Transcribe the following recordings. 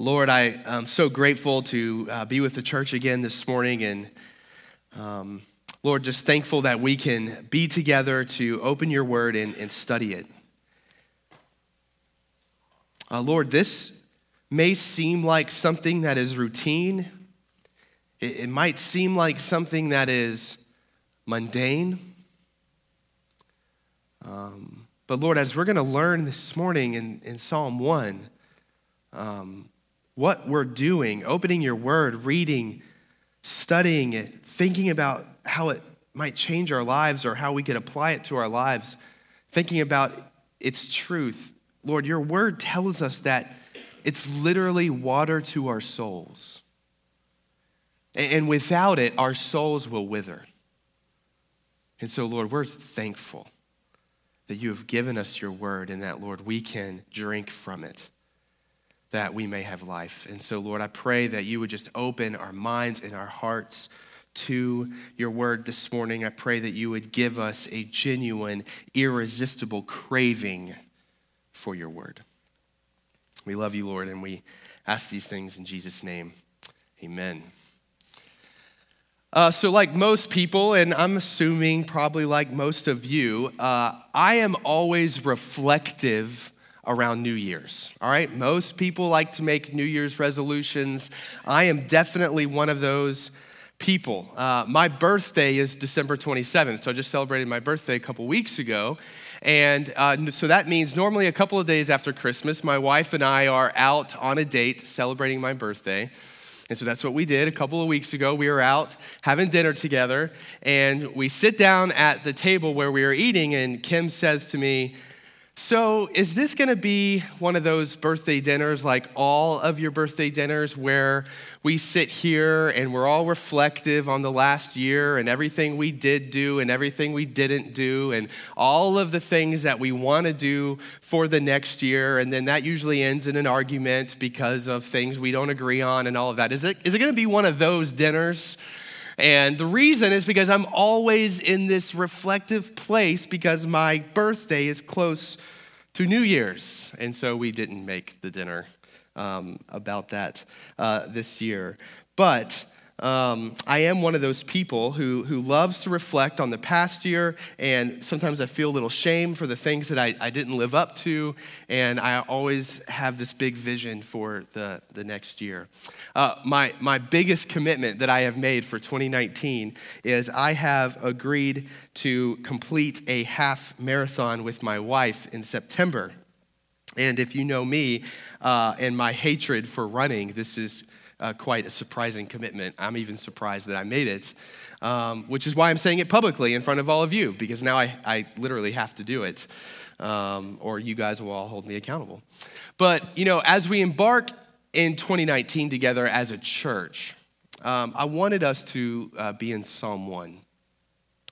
Lord, I am so grateful to uh, be with the church again this morning. And um, Lord, just thankful that we can be together to open your word and, and study it. Uh, Lord, this may seem like something that is routine, it, it might seem like something that is mundane. Um, but Lord, as we're going to learn this morning in, in Psalm 1, um, what we're doing, opening your word, reading, studying it, thinking about how it might change our lives or how we could apply it to our lives, thinking about its truth. Lord, your word tells us that it's literally water to our souls. And without it, our souls will wither. And so, Lord, we're thankful that you have given us your word and that, Lord, we can drink from it that we may have life. And so, Lord, I pray that you would just open our minds and our hearts to your word this morning. I pray that you would give us a genuine, irresistible craving for your word. We love you, Lord, and we ask these things in Jesus' name. Amen. Uh, so, like most people, and I'm assuming probably like most of you, uh, I am always reflective around New Year's. All right, most people like to make New Year's resolutions. I am definitely one of those people. Uh, my birthday is December 27th, so I just celebrated my birthday a couple weeks ago. And uh, so that means normally a couple of days after Christmas, my wife and I are out on a date celebrating my birthday. And so that's what we did a couple of weeks ago. We were out having dinner together, and we sit down at the table where we were eating, and Kim says to me, so, is this going to be one of those birthday dinners, like all of your birthday dinners, where we sit here and we're all reflective on the last year and everything we did do and everything we didn't do, and all of the things that we want to do for the next year? And then that usually ends in an argument because of things we don't agree on and all of that. Is it, is it going to be one of those dinners? And the reason is because I'm always in this reflective place because my birthday is close to New Year's. And so we didn't make the dinner um, about that uh, this year. But um, I am one of those people who, who loves to reflect on the past year, and sometimes I feel a little shame for the things that I, I didn't live up to, and I always have this big vision for the, the next year. Uh, my, my biggest commitment that I have made for 2019 is I have agreed to complete a half marathon with my wife in September. And if you know me uh, and my hatred for running, this is uh, quite a surprising commitment. I'm even surprised that I made it, um, which is why I'm saying it publicly in front of all of you, because now I, I literally have to do it, um, or you guys will all hold me accountable. But, you know, as we embark in 2019 together as a church, um, I wanted us to uh, be in Psalm 1,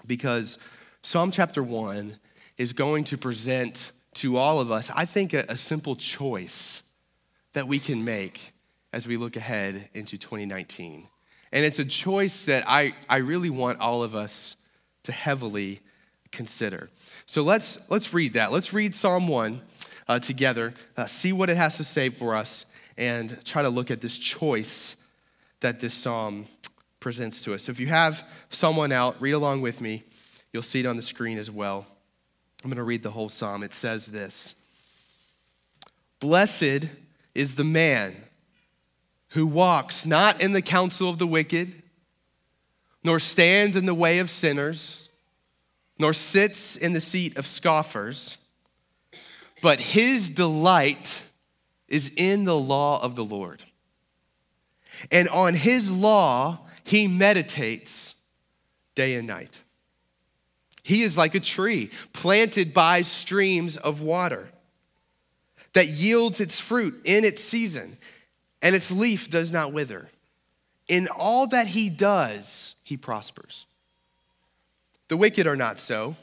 because Psalm chapter 1 is going to present to all of us, I think, a, a simple choice that we can make as we look ahead into 2019. And it's a choice that I, I really want all of us to heavily consider. So let's, let's read that. Let's read Psalm 1 uh, together, uh, see what it has to say for us, and try to look at this choice that this psalm presents to us. So if you have someone out, read along with me. You'll see it on the screen as well. I'm going to read the whole psalm. It says this Blessed is the man who walks not in the counsel of the wicked, nor stands in the way of sinners, nor sits in the seat of scoffers, but his delight is in the law of the Lord. And on his law he meditates day and night. He is like a tree planted by streams of water that yields its fruit in its season and its leaf does not wither. In all that he does, he prospers. The wicked are not so,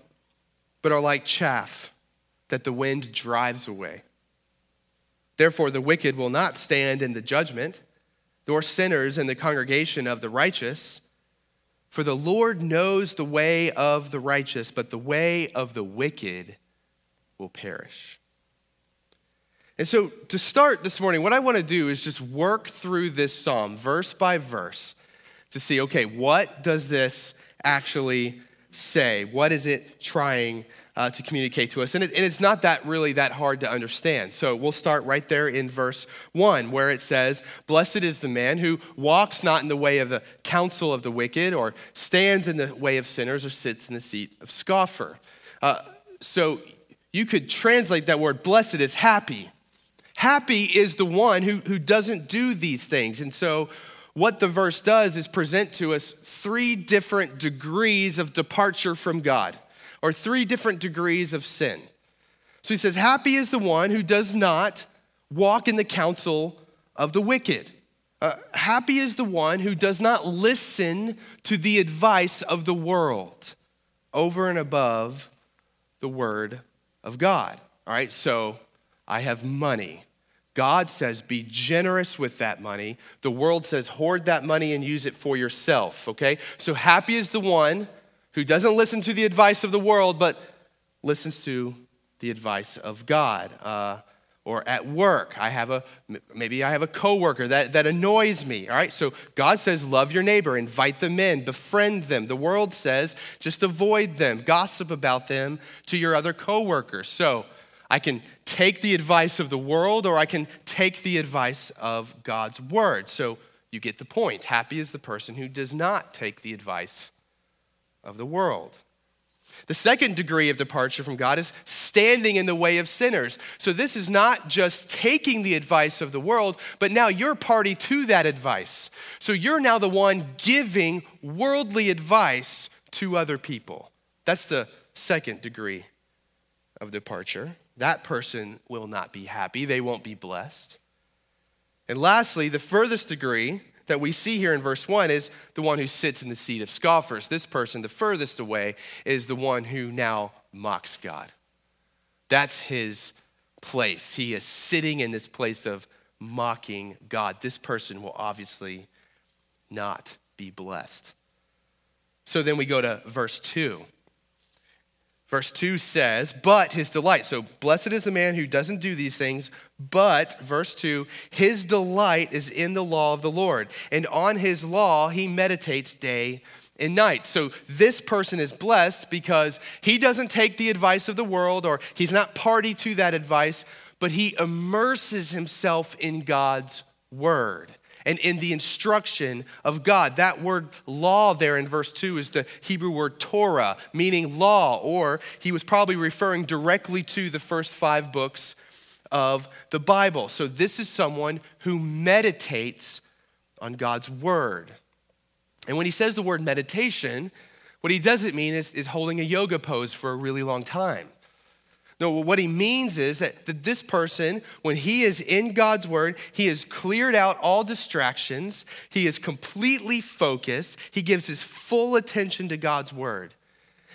but are like chaff that the wind drives away. Therefore, the wicked will not stand in the judgment, nor sinners in the congregation of the righteous. For the Lord knows the way of the righteous, but the way of the wicked will perish. And so, to start this morning, what I want to do is just work through this psalm verse by verse to see okay, what does this actually say? What is it trying uh, to communicate to us? And, it, and it's not that really that hard to understand. So, we'll start right there in verse 1, where it says, Blessed is the man who walks not in the way of the counsel of the wicked, or stands in the way of sinners, or sits in the seat of scoffer. Uh, so, you could translate that word blessed as happy Happy is the one who, who doesn't do these things. And so, what the verse does is present to us three different degrees of departure from God, or three different degrees of sin. So he says, Happy is the one who does not walk in the counsel of the wicked. Uh, happy is the one who does not listen to the advice of the world over and above the word of God. All right, so I have money. God says, be generous with that money. The world says, hoard that money and use it for yourself, okay? So happy is the one who doesn't listen to the advice of the world, but listens to the advice of God. Uh, or at work, I have a maybe I have a coworker that, that annoys me. All right, so God says, love your neighbor, invite them in, befriend them. The world says, just avoid them, gossip about them to your other coworkers. So I can take the advice of the world or I can take the advice of God's word. So you get the point. Happy is the person who does not take the advice of the world. The second degree of departure from God is standing in the way of sinners. So this is not just taking the advice of the world, but now you're party to that advice. So you're now the one giving worldly advice to other people. That's the second degree of departure that person will not be happy. They won't be blessed. And lastly, the furthest degree that we see here in verse 1 is the one who sits in the seat of scoffers. This person, the furthest away, is the one who now mocks God. That's his place. He is sitting in this place of mocking God. This person will obviously not be blessed. So then we go to verse 2. Verse 2 says, but his delight. So, blessed is the man who doesn't do these things, but, verse 2, his delight is in the law of the Lord. And on his law he meditates day and night. So, this person is blessed because he doesn't take the advice of the world or he's not party to that advice, but he immerses himself in God's word and in the instruction of God. That word law there in verse 2 is the Hebrew word Torah, meaning law, or he was probably referring directly to the first five books of the Bible. So this is someone who meditates on God's word. And when he says the word meditation, what he doesn't mean is, is holding a yoga pose for a really long time. No, what he means is that, that this person, when he is in God's word, he has cleared out all distractions. He is completely focused. He gives his full attention to God's word.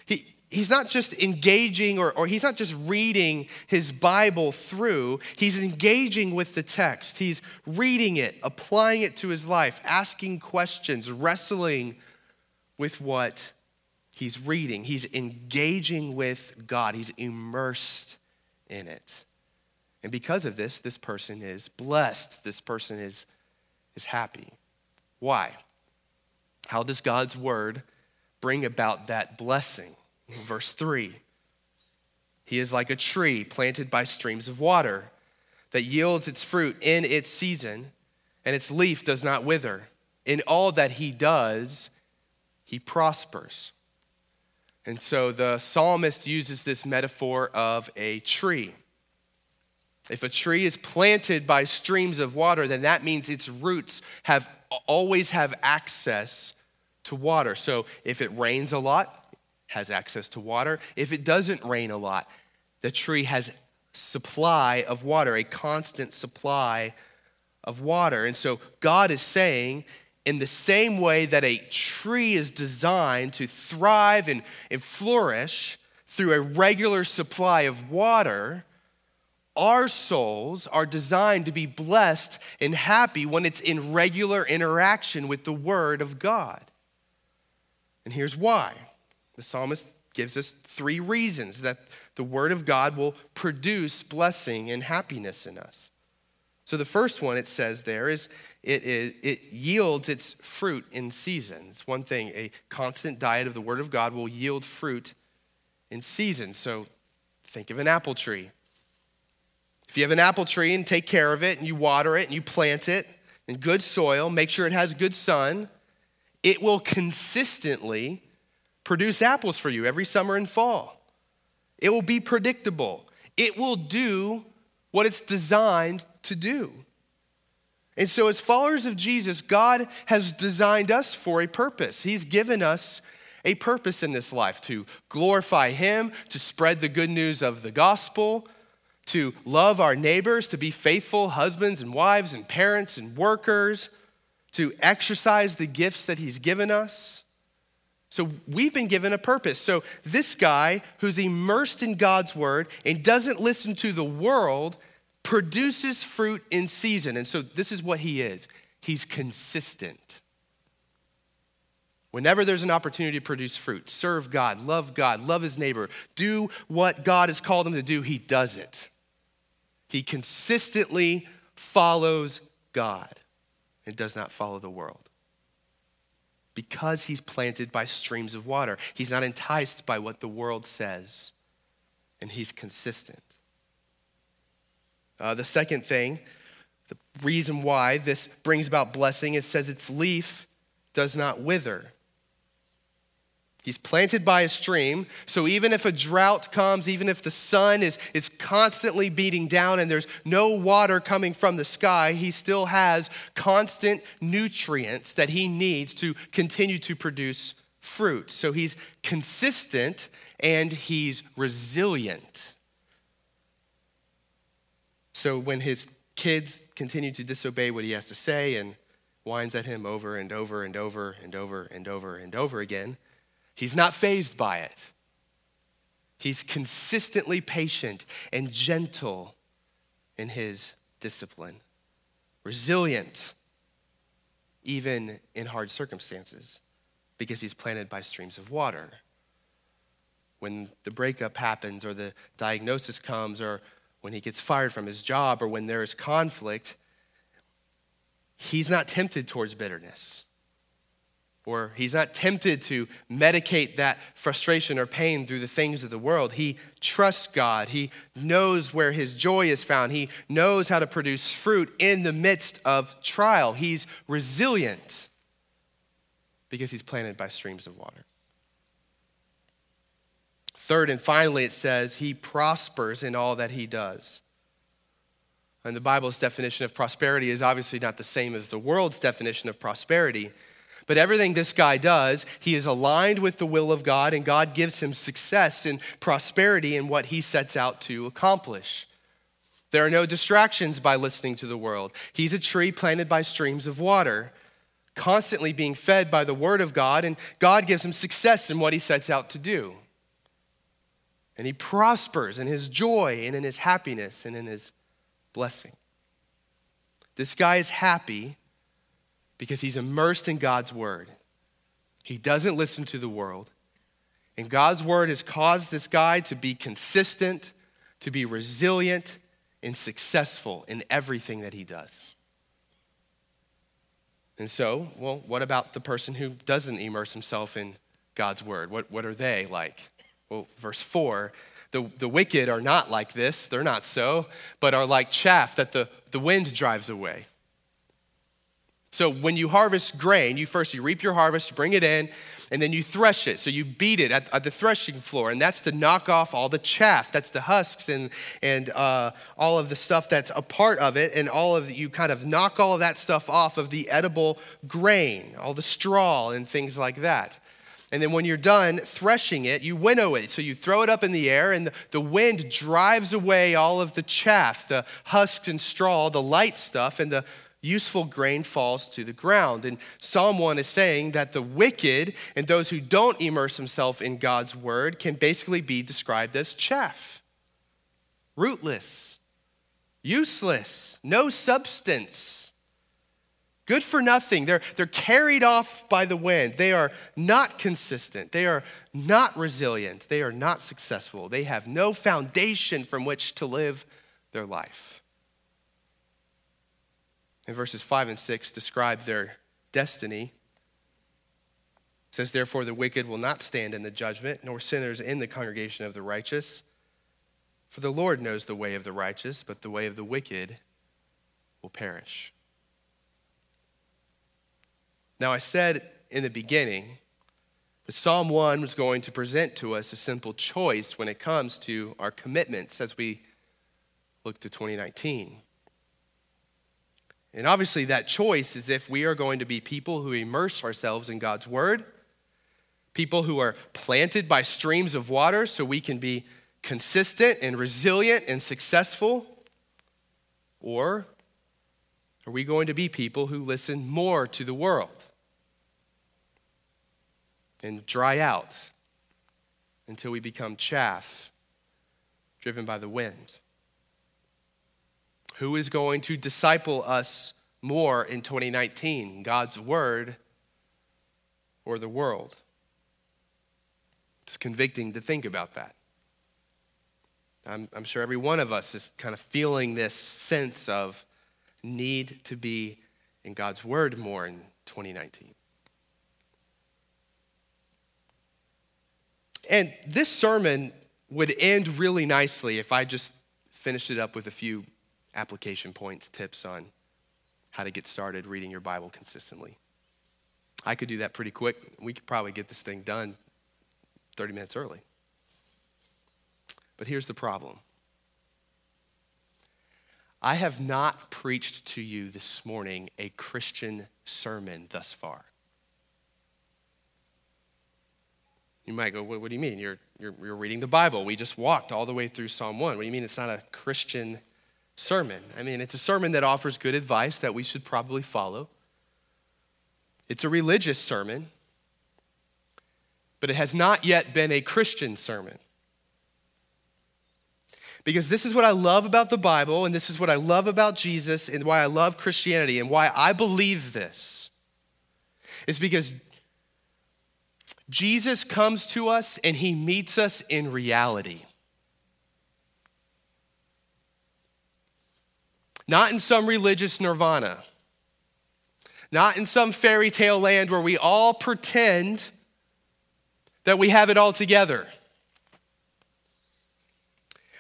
He, he's not just engaging or, or he's not just reading his Bible through, he's engaging with the text. He's reading it, applying it to his life, asking questions, wrestling with what He's reading, he's engaging with God, he's immersed in it. And because of this, this person is blessed. This person is, is happy. Why? How does God's word bring about that blessing? Verse 3 He is like a tree planted by streams of water that yields its fruit in its season, and its leaf does not wither. In all that he does, he prospers. And so the psalmist uses this metaphor of a tree. If a tree is planted by streams of water, then that means its roots have always have access to water. So if it rains a lot, has access to water. If it doesn't rain a lot, the tree has supply of water, a constant supply of water. And so God is saying in the same way that a tree is designed to thrive and, and flourish through a regular supply of water, our souls are designed to be blessed and happy when it's in regular interaction with the Word of God. And here's why the psalmist gives us three reasons that the Word of God will produce blessing and happiness in us. So the first one it says there is it, it, it yields its fruit in seasons. One thing, a constant diet of the Word of God will yield fruit in seasons. So think of an apple tree. If you have an apple tree and take care of it and you water it and you plant it in good soil, make sure it has good sun, it will consistently produce apples for you every summer and fall. It will be predictable. It will do what it's designed to do. And so, as followers of Jesus, God has designed us for a purpose. He's given us a purpose in this life to glorify Him, to spread the good news of the gospel, to love our neighbors, to be faithful husbands and wives and parents and workers, to exercise the gifts that He's given us. So we've been given a purpose. So this guy who's immersed in God's word and doesn't listen to the world produces fruit in season. And so this is what he is he's consistent. Whenever there's an opportunity to produce fruit, serve God, love God, love his neighbor, do what God has called him to do, he does it. He consistently follows God and does not follow the world because he's planted by streams of water. He's not enticed by what the world says, and he's consistent. Uh, the second thing, the reason why this brings about blessing, is says its leaf does not wither. He's planted by a stream, so even if a drought comes, even if the sun is, is constantly beating down and there's no water coming from the sky, he still has constant nutrients that he needs to continue to produce fruit. So he's consistent and he's resilient. So when his kids continue to disobey what he has to say and whines at him over and over and over and over and over and over again, He's not fazed by it. He's consistently patient and gentle in his discipline, resilient, even in hard circumstances, because he's planted by streams of water. When the breakup happens, or the diagnosis comes, or when he gets fired from his job, or when there is conflict, he's not tempted towards bitterness or he's not tempted to medicate that frustration or pain through the things of the world. He trusts God. He knows where his joy is found. He knows how to produce fruit in the midst of trial. He's resilient because he's planted by streams of water. Third and finally, it says he prospers in all that he does. And the Bible's definition of prosperity is obviously not the same as the world's definition of prosperity. But everything this guy does, he is aligned with the will of God, and God gives him success and prosperity in what he sets out to accomplish. There are no distractions by listening to the world. He's a tree planted by streams of water, constantly being fed by the word of God, and God gives him success in what he sets out to do. And he prospers in his joy and in his happiness and in his blessing. This guy is happy because he's immersed in God's word. He doesn't listen to the world. And God's word has caused this guy to be consistent, to be resilient, and successful in everything that he does. And so, well, what about the person who doesn't immerse himself in God's word? What, what are they like? Well, verse 4 the, the wicked are not like this, they're not so, but are like chaff that the, the wind drives away. So when you harvest grain, you first you reap your harvest, you bring it in, and then you thresh it. So you beat it at, at the threshing floor, and that's to knock off all the chaff. That's the husks and and uh, all of the stuff that's a part of it, and all of the, you kind of knock all of that stuff off of the edible grain, all the straw and things like that. And then when you're done threshing it, you winnow it. So you throw it up in the air, and the, wind drives away all of the chaff, the husks and straw, the light stuff, and the useful grain falls to the ground. And Psalm 1 is saying that the wicked and those who don't immerse themselves in God's word can basically be described as chaff, rootless, useless, no substance. Good for nothing. They're, they're carried off by the wind. They are not consistent. They are not resilient. They are not successful. They have no foundation from which to live their life. And verses 5 and 6 describe their destiny. It says, Therefore, the wicked will not stand in the judgment, nor sinners in the congregation of the righteous. For the Lord knows the way of the righteous, but the way of the wicked will perish. Now, I said in the beginning that Psalm 1 was going to present to us a simple choice when it comes to our commitments as we look to 2019. And obviously, that choice is if we are going to be people who immerse ourselves in God's Word, people who are planted by streams of water so we can be consistent and resilient and successful, or are we going to be people who listen more to the world and dry out until we become chaff driven by the wind? Who is going to disciple us more in 2019, God's Word or the world? It's convicting to think about that. I'm, I'm sure every one of us is kind of feeling this sense of need to be in God's Word more in 2019. And this sermon would end really nicely if I just finished it up with a few application points, tips on how to get started reading your Bible consistently. I could do that pretty quick. We could probably get this thing done 30 minutes early. But here's the problem I have not preached to you this morning a Christian sermon thus far. You might go, what, what do you mean? You're, you're, you're, reading the Bible. We just walked all the way through Psalm 1. What do you mean it's not a Christian sermon? I mean, it's a sermon that offers good advice that we should probably follow. It's a religious sermon, but it has not yet been a Christian sermon. Because this is what I love about the Bible, and this is what I love about Jesus, and why I love Christianity, and why I believe this. Is because Jesus comes to us and he meets us in reality. Not in some religious nirvana, not in some fairy tale land where we all pretend that we have it all together.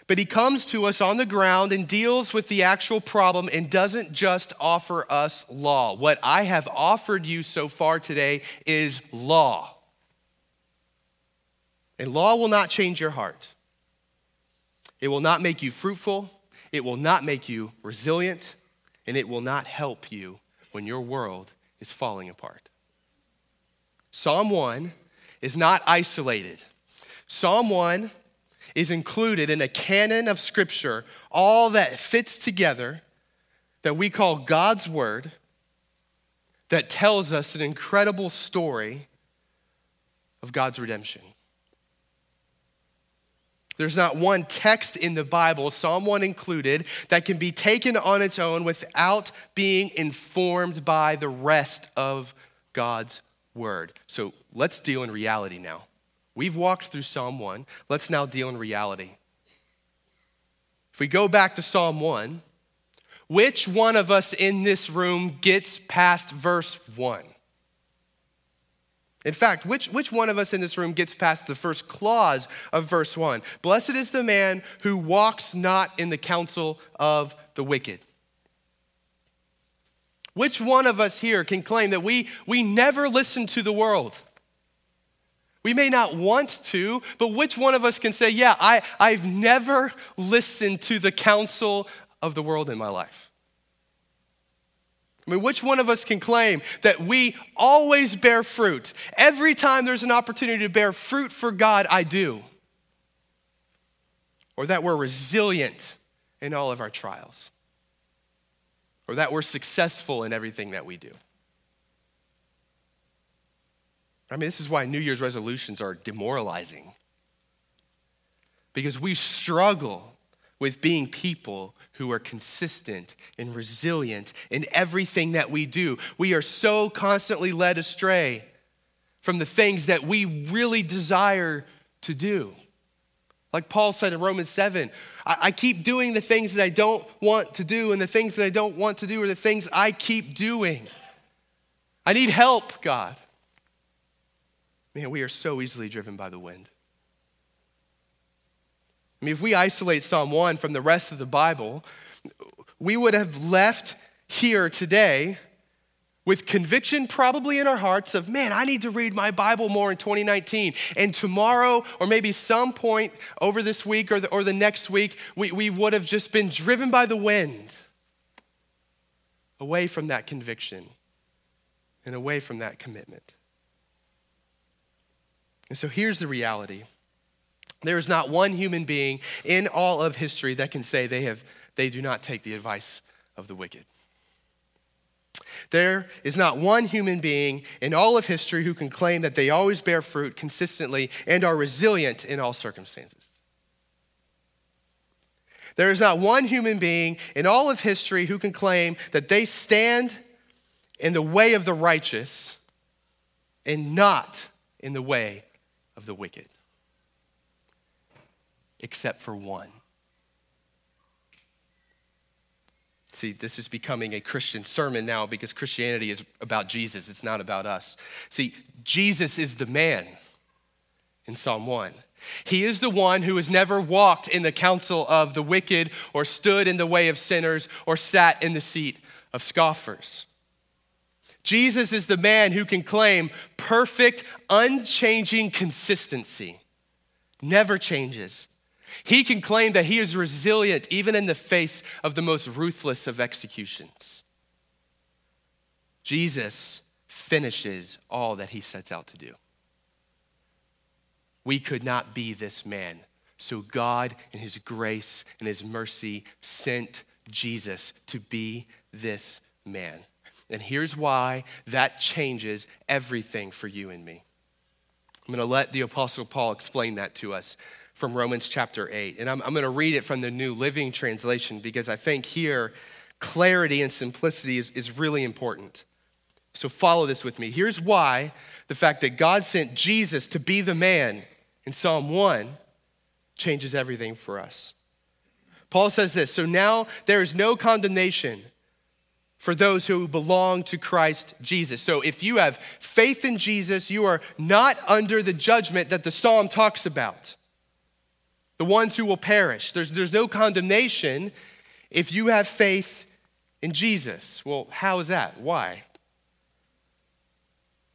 But he comes to us on the ground and deals with the actual problem and doesn't just offer us law. What I have offered you so far today is law. And law will not change your heart. It will not make you fruitful. It will not make you resilient. And it will not help you when your world is falling apart. Psalm 1 is not isolated. Psalm 1 is included in a canon of Scripture, all that fits together that we call God's Word, that tells us an incredible story of God's redemption. There's not one text in the Bible, Psalm 1 included, that can be taken on its own without being informed by the rest of God's Word. So let's deal in reality now. We've walked through Psalm 1. Let's now deal in reality. If we go back to Psalm 1, which one of us in this room gets past verse 1? In fact, which, which one of us in this room gets past the first clause of verse 1? Blessed is the man who walks not in the counsel of the wicked. Which one of us here can claim that we, we never listen to the world? We may not want to, but which one of us can say, Yeah, I, I've never listened to the counsel of the world in my life? I mean, which one of us can claim that we always bear fruit? Every time there's an opportunity to bear fruit for God, I do. Or that we're resilient in all of our trials. Or that we're successful in everything that we do. I mean, this is why New Year's resolutions are demoralizing. Because we struggle with being people who are consistent and resilient in everything that we do. We are so constantly led astray from the things that we really desire to do. Like Paul said in Romans 7, I, keep doing the things that I don't want to do, and the things that I don't want to do are the things I keep doing. I need help, God. Man, we are so easily driven by the wind. I mean, if we isolate Psalm 1 from the rest of the Bible, we would have left here today with conviction probably in our hearts of, man, I need to read my Bible more in 2019. And tomorrow, or maybe some point over this week or the, or the next week, we, we would have just been driven by the wind away from that conviction and away from that commitment. And so here's the reality there is not one human being in all of history that can say they, have, they do not take the advice of the wicked. There is not one human being in all of history who can claim that they always bear fruit consistently and are resilient in all circumstances. There is not one human being in all of history who can claim that they stand in the way of the righteous and not in the way of the wicked, except for one. See, this is becoming a Christian sermon now because Christianity is about Jesus, it's not about us. See, Jesus is the man in Psalm 1. He is the one who has never walked in the counsel of the wicked or stood in the way of sinners or sat in the seat of scoffers. Jesus is the man who can claim perfect, unchanging consistency, never changes, he can claim that he is resilient even in the face of the most ruthless of executions. Jesus finishes all that he sets out to do. We could not be this man. So God, in his grace and his mercy, sent Jesus to be this man. And here's why that changes everything for you and me. I'm going to let the Apostle Paul explain that to us from Romans chapter 8. And I'm, I'm going to read it from the New Living Translation because I think here clarity and simplicity is, is really important. So follow this with me. Here's why the fact that God sent Jesus to be the man in Psalm 1 changes everything for us. Paul says this So now there is no condemnation for those who belong to Christ Jesus. So if you have faith in Jesus, you are not under the judgment that the psalm talks about the ones who will perish. There's, there's no condemnation if you have faith in Jesus. Well, how is that? Why?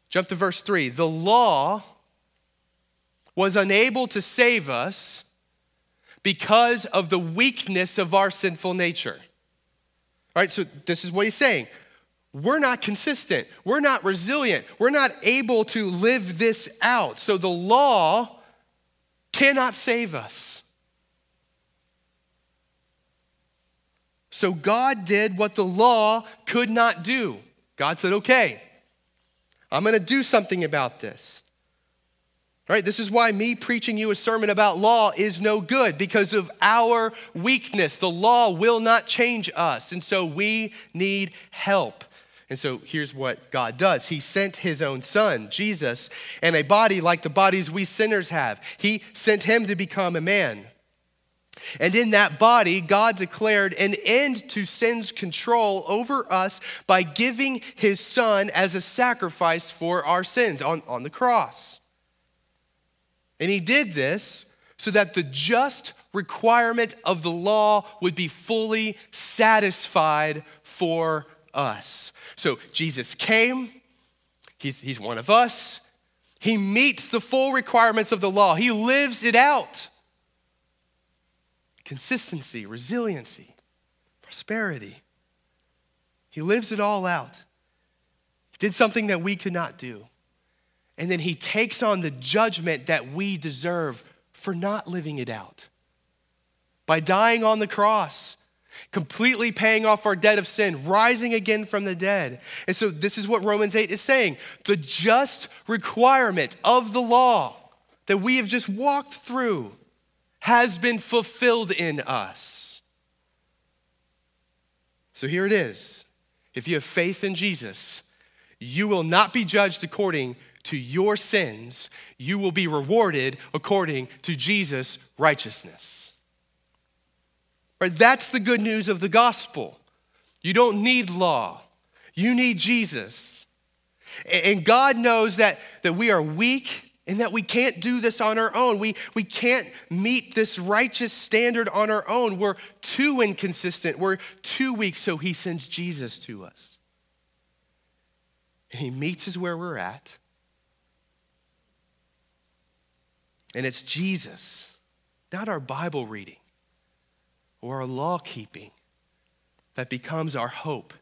Jump to verse 3. The law was unable to save us because of the weakness of our sinful nature. All right, so this is what he's saying. We're not consistent. We're not resilient. We're not able to live this out. So the law cannot save us. So God did what the law could not do. God said, okay, I'm going to do something about this. All right, this is why me preaching you a sermon about law is no good because of our weakness. The law will not change us, and so we need help. And so here's what God does He sent His own Son, Jesus, and a body like the bodies we sinners have. He sent Him to become a man. And in that body, God declared an end to sin's control over us by giving His Son as a sacrifice for our sins on, on the cross. And He did this so that the just requirement of the law would be fully satisfied for us. So Jesus came, he's, he's one of us. He meets the full requirements of the law, he lives it out. Consistency, resiliency, prosperity. He lives it all out. He did something that we could not do. And then he takes on the judgment that we deserve for not living it out. By dying on the cross, completely paying off our debt of sin, rising again from the dead. And so, this is what Romans 8 is saying the just requirement of the law that we have just walked through has been fulfilled in us. So here it is. If you have faith in Jesus, you will not be judged according to your sins, you will be rewarded according to Jesus' righteousness. Right? That's the good news of the gospel. You don't need law, you need Jesus. And God knows that, that we are weak and that we can't do this on our own. We, we can't meet this righteous standard on our own. We're too inconsistent, we're too weak, so He sends Jesus to us. And He meets us where we're at. And it's Jesus, not our Bible reading or our law keeping, that becomes our hope,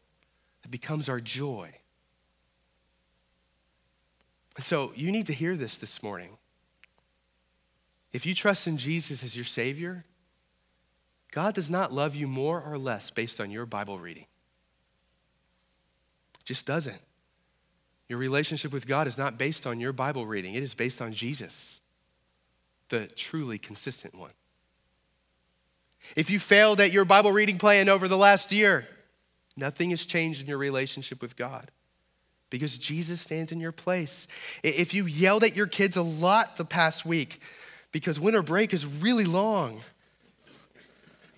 that becomes our joy. So you need to hear this this morning. If you trust in Jesus as your Savior, God does not love you more or less based on your Bible reading. It just doesn't. Your relationship with God is not based on your Bible reading, it is based on Jesus the truly consistent one. If you failed at your Bible reading plan over the last year, nothing has changed in your relationship with God because Jesus stands in your place. If you yelled at your kids a lot the past week because winter break is really long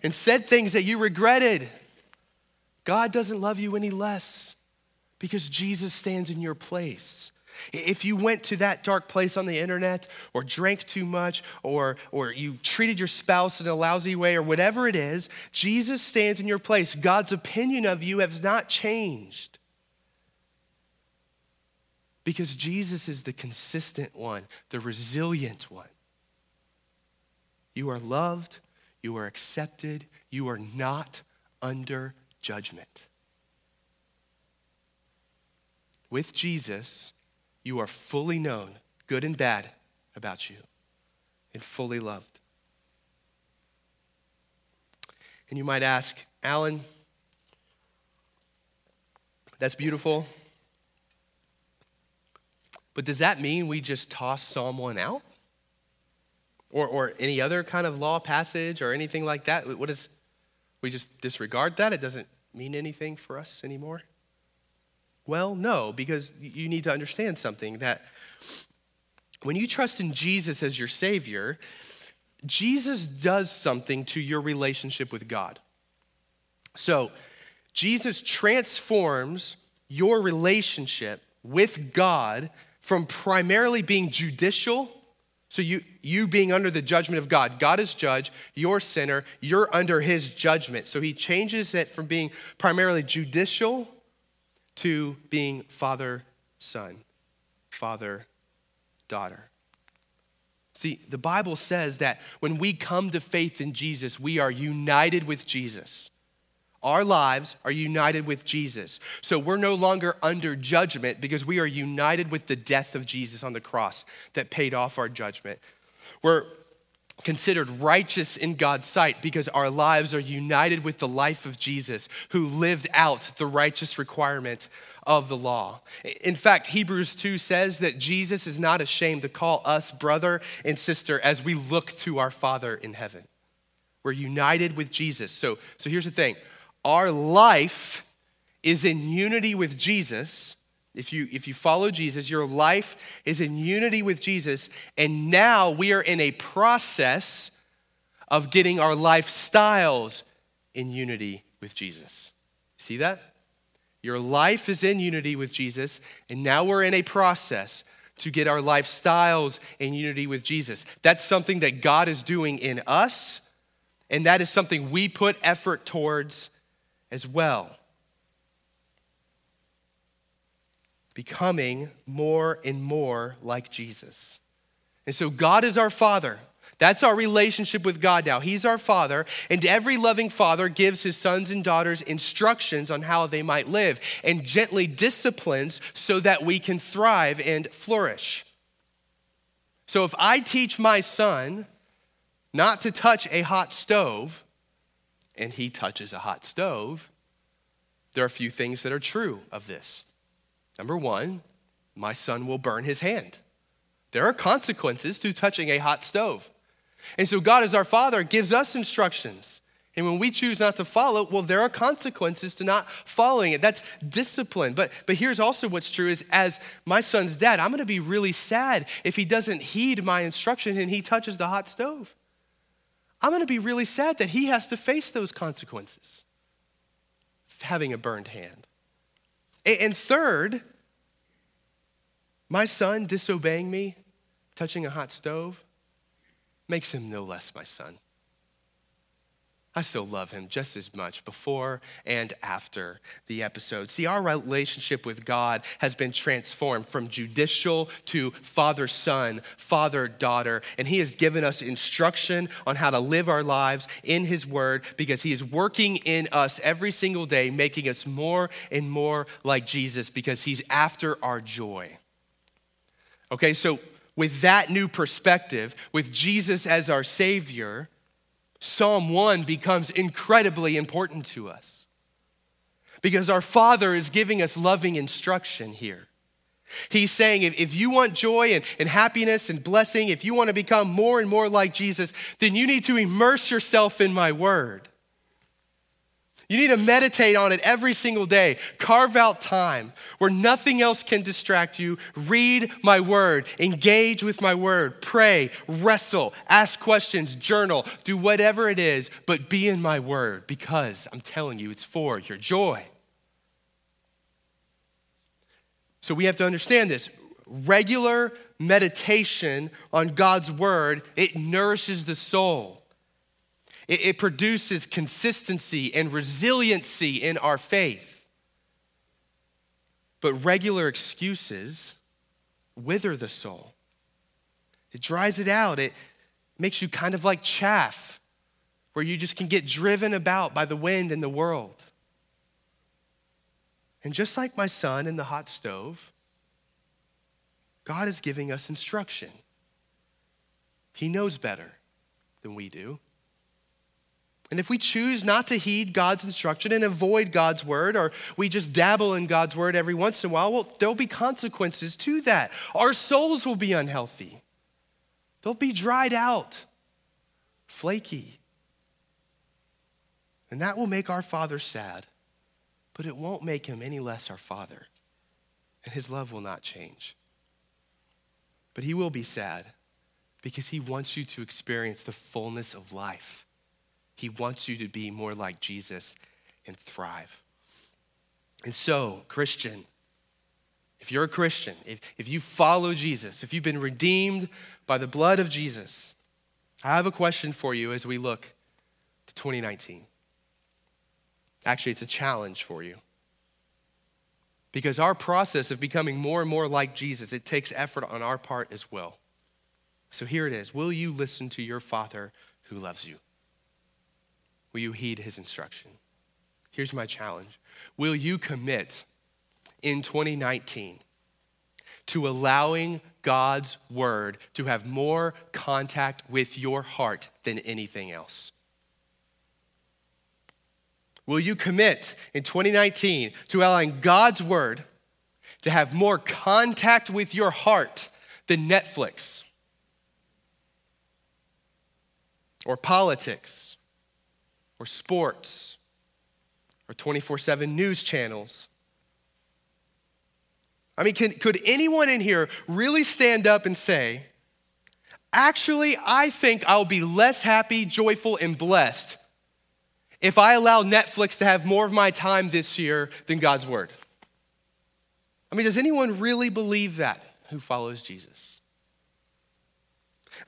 and said things that you regretted, God doesn't love you any less because Jesus stands in your place. If you went to that dark place on the internet or drank too much or, or you treated your spouse in a lousy way or whatever it is, Jesus stands in your place. God's opinion of you has not changed. Because Jesus is the consistent one, the resilient one. You are loved, you are accepted, you are not under judgment. With Jesus, you are fully known, good and bad, about you, and fully loved. And you might ask, Alan, that's beautiful. But does that mean we just toss Psalm 1 out? Or, or any other kind of law passage or anything like that? What is, we just disregard that? It doesn't mean anything for us anymore? Well, no, because you need to understand something that when you trust in Jesus as your Savior, Jesus does something to your relationship with God. So, Jesus transforms your relationship with God from primarily being judicial, so you, you being under the judgment of God. God is judge, you're sinner, you're under his judgment. So he changes it from being primarily judicial to being father son, father daughter. See, the Bible says that when we come to faith in Jesus, we are united with Jesus. Our lives are united with Jesus. So we're no longer under judgment because we are united with the death of Jesus on the cross that paid off our judgment. We're considered righteous in God's sight because our lives are united with the life of Jesus who lived out the righteous requirement of the law. In fact, Hebrews 2 says that Jesus is not ashamed to call us brother and sister as we look to our Father in heaven. We're united with Jesus. So, so here's the thing our life is in unity with Jesus if you, if you follow Jesus, your life is in unity with Jesus, and now we are in a process of getting our lifestyles in unity with Jesus. See that? Your life is in unity with Jesus, and now we're in a process to get our lifestyles in unity with Jesus. That's something that God is doing in us, and that is something we put effort towards as well. Becoming more and more like Jesus. And so God is our Father. That's our relationship with God now. He's our Father, and every loving Father gives his sons and daughters instructions on how they might live and gently disciplines so that we can thrive and flourish. So if I teach my son not to touch a hot stove, and he touches a hot stove, there are a few things that are true of this. Number one, my son will burn his hand. There are consequences to touching a hot stove. And so God, as our Father, gives us instructions. And when we choose not to follow, well, there are consequences to not following it. That's discipline. But, but here's also what's true is as my son's dad, I'm gonna be really sad if he doesn't heed my instruction and he touches the hot stove. I'm gonna be really sad that he has to face those consequences, having a burned hand. And third, my son disobeying me, touching a hot stove, makes him no less my son. I still love him just as much before and after the episode. See, our relationship with God has been transformed from judicial to father son, father daughter, and he has given us instruction on how to live our lives in his word because he is working in us every single day, making us more and more like Jesus because he's after our joy. Okay, so with that new perspective, with Jesus as our Savior, Psalm 1 becomes incredibly important to us because our Father is giving us loving instruction here. He's saying if, you want joy and, and happiness and blessing, if you want to become more and more like Jesus, then you need to immerse yourself in my word. You need to meditate on it every single day. Carve out time where nothing else can distract you. Read my word, engage with my word, pray, wrestle, ask questions, journal, do whatever it is, but be in my word because I'm telling you, it's for your joy. So we have to understand this. Regular meditation on God's word, it nourishes the soul. It, it produces consistency and resiliency in our faith. But regular excuses wither the soul. It dries it out. It makes you kind of like chaff, where you just can get driven about by the wind and the world. And just like my son in the hot stove, God is giving us instruction. He knows better than we do. And if we choose not to heed God's instruction and avoid God's word, or we just dabble in God's word every once in a while, well, there'll be consequences to that. Our souls will be unhealthy, they'll be dried out, flaky. And that will make our Father sad, but it won't make him any less our Father. And his love will not change. But he will be sad because he wants you to experience the fullness of life he wants you to be more like Jesus and thrive. And so, Christian, if you're a Christian, if, if you follow Jesus, if you've been redeemed by the blood of Jesus, I have a question for you as we look to 2019. Actually, it's a challenge for you. Because our process of becoming more and more like Jesus, it takes effort on our part as well. So here it is. Will you listen to your Father who loves you? Will you heed his instruction? Here's my challenge Will you commit in 2019 to allowing God's word to have more contact with your heart than anything else? Will you commit in 2019 to allowing God's word to have more contact with your heart than Netflix or politics or sports or 24 7 news channels. I mean, can, could anyone in here really stand up and say, actually, I think I'll be less happy, joyful, and blessed if I allow Netflix to have more of my time this year than God's Word? I mean, does anyone really believe that who follows Jesus?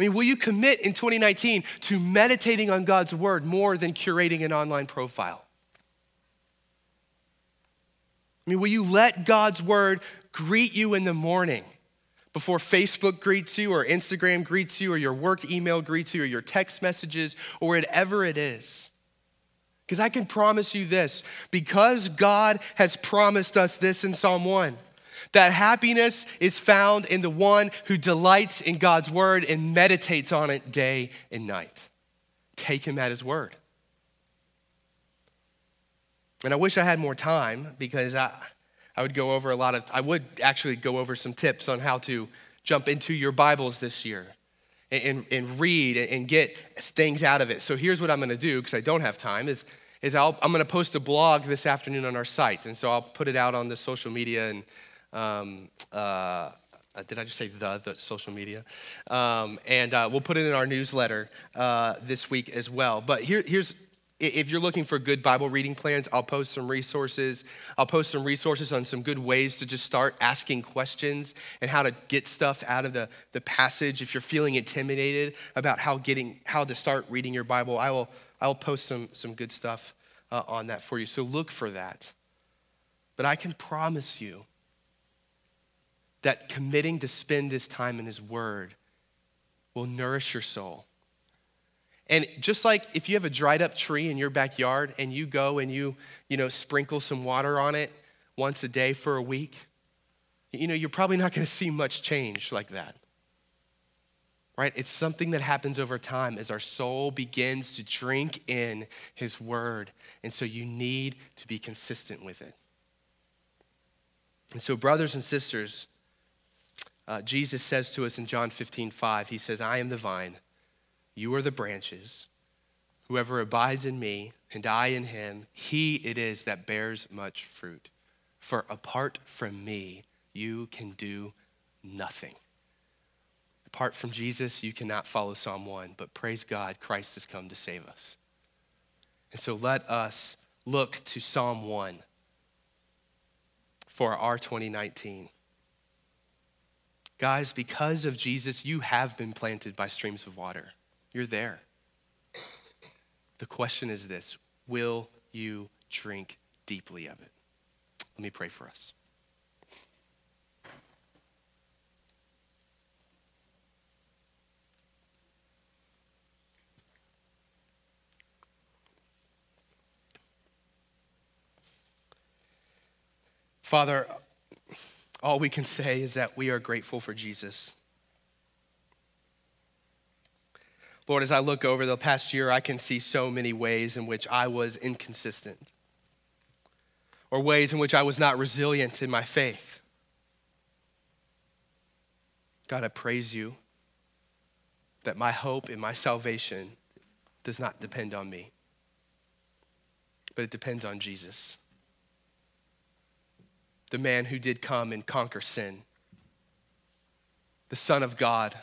I mean, will you commit in 2019 to meditating on God's word more than curating an online profile? I mean, will you let God's word greet you in the morning before Facebook greets you, or Instagram greets you, or your work email greets you, or your text messages, or whatever it is? Because I can promise you this because God has promised us this in Psalm 1 that happiness is found in the one who delights in God's word and meditates on it day and night. Take him at his word. And I wish I had more time because I, I would go over a lot of, I would actually go over some tips on how to jump into your Bibles this year and, and read and get things out of it. So here's what I'm going to do because I don't have time is, is i am going to post a blog this afternoon on our site. And so I'll put it out on the social media and um, uh, did I just say the, the social media? Um, and uh, we'll put it in our newsletter uh, this week as well. But here, here's if you're looking for good Bible reading plans, I'll post some resources. I'll post some resources on some good ways to just start asking questions and how to get stuff out of the, the passage. If you're feeling intimidated about how getting how to start reading your Bible, I will I will post some some good stuff uh, on that for you. So look for that. But I can promise you that committing to spend this time in His Word will nourish your soul and just like if you have a dried up tree in your backyard and you go and you, you know, sprinkle some water on it once a day for a week, you know, you're probably not going to see much change like that. Right? It's something that happens over time as our soul begins to drink in his word. And so you need to be consistent with it. And so, brothers and sisters, uh, Jesus says to us in John 15, 5, he says, I am the vine you are the branches. Whoever abides in me and I in him, he it is that bears much fruit. For apart from me, you can do nothing. Apart from Jesus, you cannot follow Psalm 1, but praise God, Christ has come to save us. And so let us look to Psalm 1 for our 2019. Guys, because of Jesus, you have been planted by streams of water. You're there. The question is this Will you drink deeply of it? Let me pray for us. Father, all we can say is that we are grateful for Jesus. Lord, as I look over the past year, I can see so many ways in which I was inconsistent or ways in which I was not resilient in my faith. God, I praise you that my hope and my salvation does not depend on me, but it depends on Jesus, the man who did come and conquer sin, the Son of God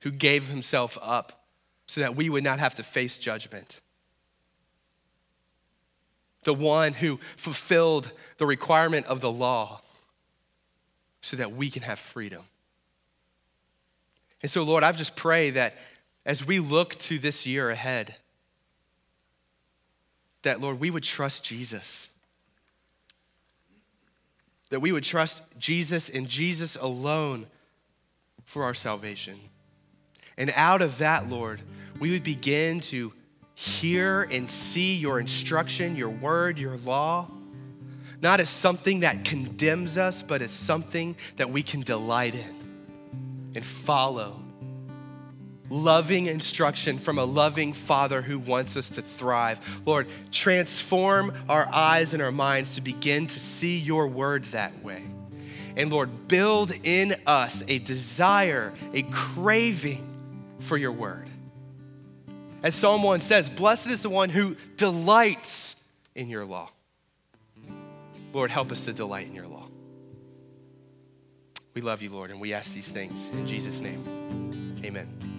who gave himself up so that we would not have to face judgment. The one who fulfilled the requirement of the law so that we can have freedom. And so, Lord, I just pray that as we look to this year ahead, that, Lord, we would trust Jesus. That we would trust Jesus and Jesus alone for our salvation. And out of that, Lord, we would begin to hear and see your instruction, your word, your law, not as something that condemns us, but as something that we can delight in and follow. Loving instruction from a loving Father who wants us to thrive. Lord, transform our eyes and our minds to begin to see your word that way. And Lord, build in us a desire, a craving for your word. As Psalm 1 says, Blessed is the one who delights in your law. Lord, help us to delight in your law. We love you, Lord, and we ask these things in Jesus' name. Amen.